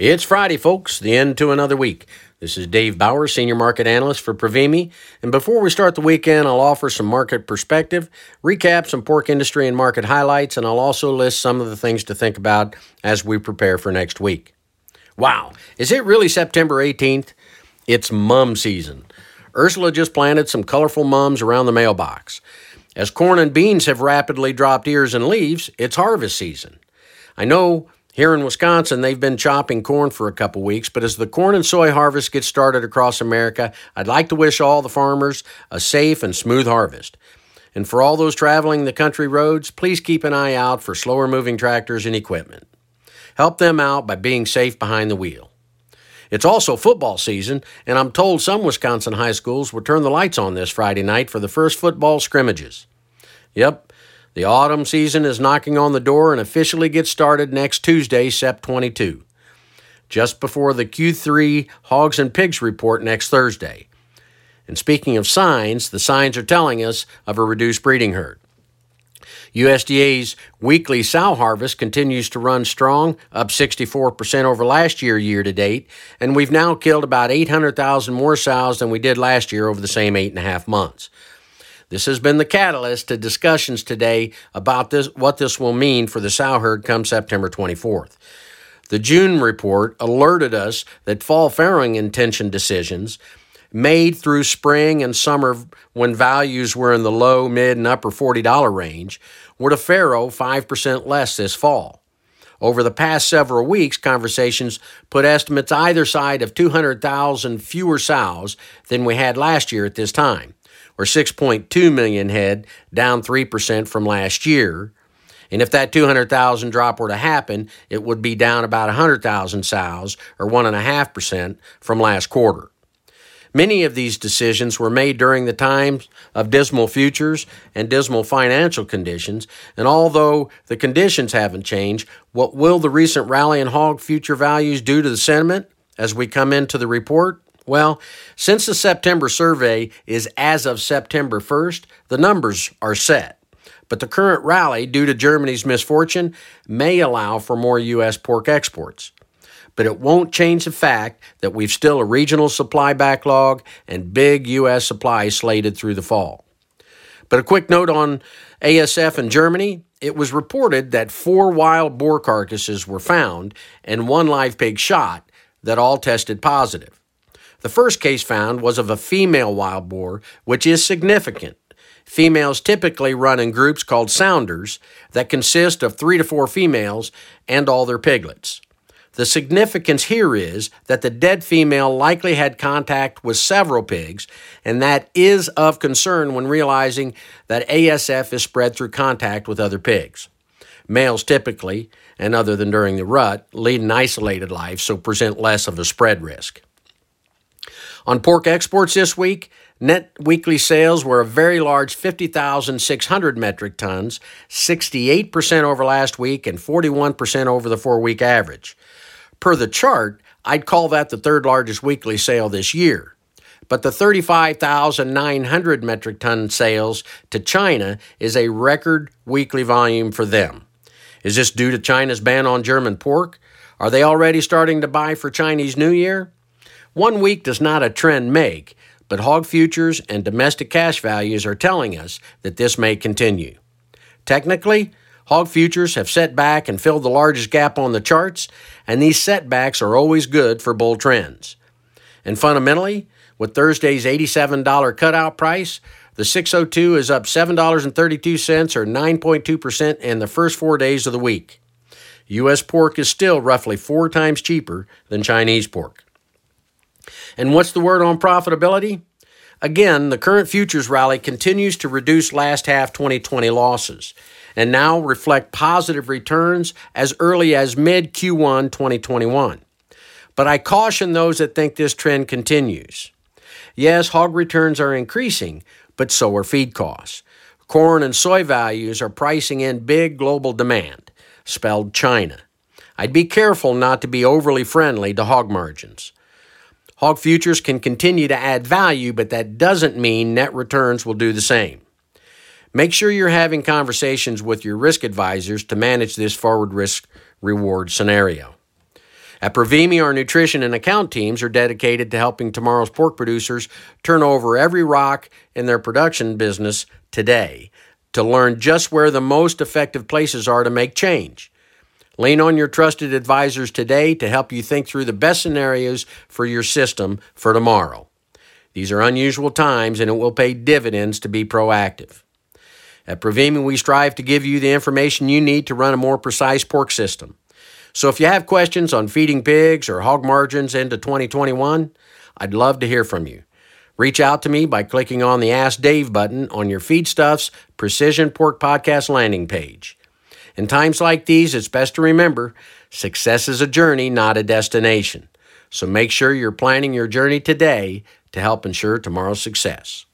It's Friday, folks, the end to another week. This is Dave Bauer, Senior Market Analyst for Provimi. And before we start the weekend, I'll offer some market perspective, recap some pork industry and market highlights, and I'll also list some of the things to think about as we prepare for next week. Wow, is it really September 18th? It's mum season. Ursula just planted some colorful mums around the mailbox. As corn and beans have rapidly dropped ears and leaves, it's harvest season. I know here in Wisconsin, they've been chopping corn for a couple weeks, but as the corn and soy harvest gets started across America, I'd like to wish all the farmers a safe and smooth harvest. And for all those traveling the country roads, please keep an eye out for slower moving tractors and equipment. Help them out by being safe behind the wheel. It's also football season, and I'm told some Wisconsin high schools will turn the lights on this Friday night for the first football scrimmages. Yep, the autumn season is knocking on the door and officially gets started next Tuesday, Sep 22, just before the Q3 Hogs and Pigs report next Thursday. And speaking of signs, the signs are telling us of a reduced breeding herd. USDA's weekly sow harvest continues to run strong, up 64% over last year year to date, and we've now killed about 800,000 more sows than we did last year over the same eight and a half months. This has been the catalyst to discussions today about this, what this will mean for the sow herd come September 24th. The June report alerted us that fall farrowing intention decisions made through spring and summer when values were in the low, mid, and upper $40 range would have farrow 5% less this fall. Over the past several weeks, conversations put estimates either side of 200,000 fewer sows than we had last year at this time or 6.2 million head, down 3% from last year. And if that 200,000 drop were to happen, it would be down about 100,000 sows, or 1.5% from last quarter. Many of these decisions were made during the times of dismal futures and dismal financial conditions, and although the conditions haven't changed, what will the recent rally in hog future values do to the sentiment as we come into the report? Well, since the September survey is as of September 1st, the numbers are set. But the current rally, due to Germany's misfortune, may allow for more U.S. pork exports. But it won't change the fact that we've still a regional supply backlog and big U.S. supply slated through the fall. But a quick note on ASF in Germany. It was reported that four wild boar carcasses were found and one live pig shot that all tested positive. The first case found was of a female wild boar, which is significant. Females typically run in groups called sounders that consist of three to four females and all their piglets. The significance here is that the dead female likely had contact with several pigs, and that is of concern when realizing that ASF is spread through contact with other pigs. Males typically, and other than during the rut, lead an isolated life, so present less of a spread risk. On pork exports this week, net weekly sales were a very large 50,600 metric tons, 68% over last week and 41% over the four week average. Per the chart, I'd call that the third largest weekly sale this year. But the 35,900 metric ton sales to China is a record weekly volume for them. Is this due to China's ban on German pork? Are they already starting to buy for Chinese New Year? One week does not a trend make, but hog futures and domestic cash values are telling us that this may continue. Technically, hog futures have set back and filled the largest gap on the charts, and these setbacks are always good for bull trends. And fundamentally, with Thursday's $87 cutout price, the 602 is up $7.32 or 9.2% in the first four days of the week. U.S. pork is still roughly four times cheaper than Chinese pork. And what's the word on profitability? Again, the current futures rally continues to reduce last half 2020 losses and now reflect positive returns as early as mid Q1 2021. But I caution those that think this trend continues. Yes, hog returns are increasing, but so are feed costs. Corn and soy values are pricing in big global demand, spelled China. I'd be careful not to be overly friendly to hog margins. Hog futures can continue to add value, but that doesn't mean net returns will do the same. Make sure you're having conversations with your risk advisors to manage this forward risk reward scenario. At Provimi, our nutrition and account teams are dedicated to helping tomorrow's pork producers turn over every rock in their production business today to learn just where the most effective places are to make change. Lean on your trusted advisors today to help you think through the best scenarios for your system for tomorrow. These are unusual times and it will pay dividends to be proactive. At Provimi, we strive to give you the information you need to run a more precise pork system. So if you have questions on feeding pigs or hog margins into 2021, I'd love to hear from you. Reach out to me by clicking on the Ask Dave button on your Feedstuffs Precision Pork Podcast landing page. In times like these, it's best to remember success is a journey, not a destination. So make sure you're planning your journey today to help ensure tomorrow's success.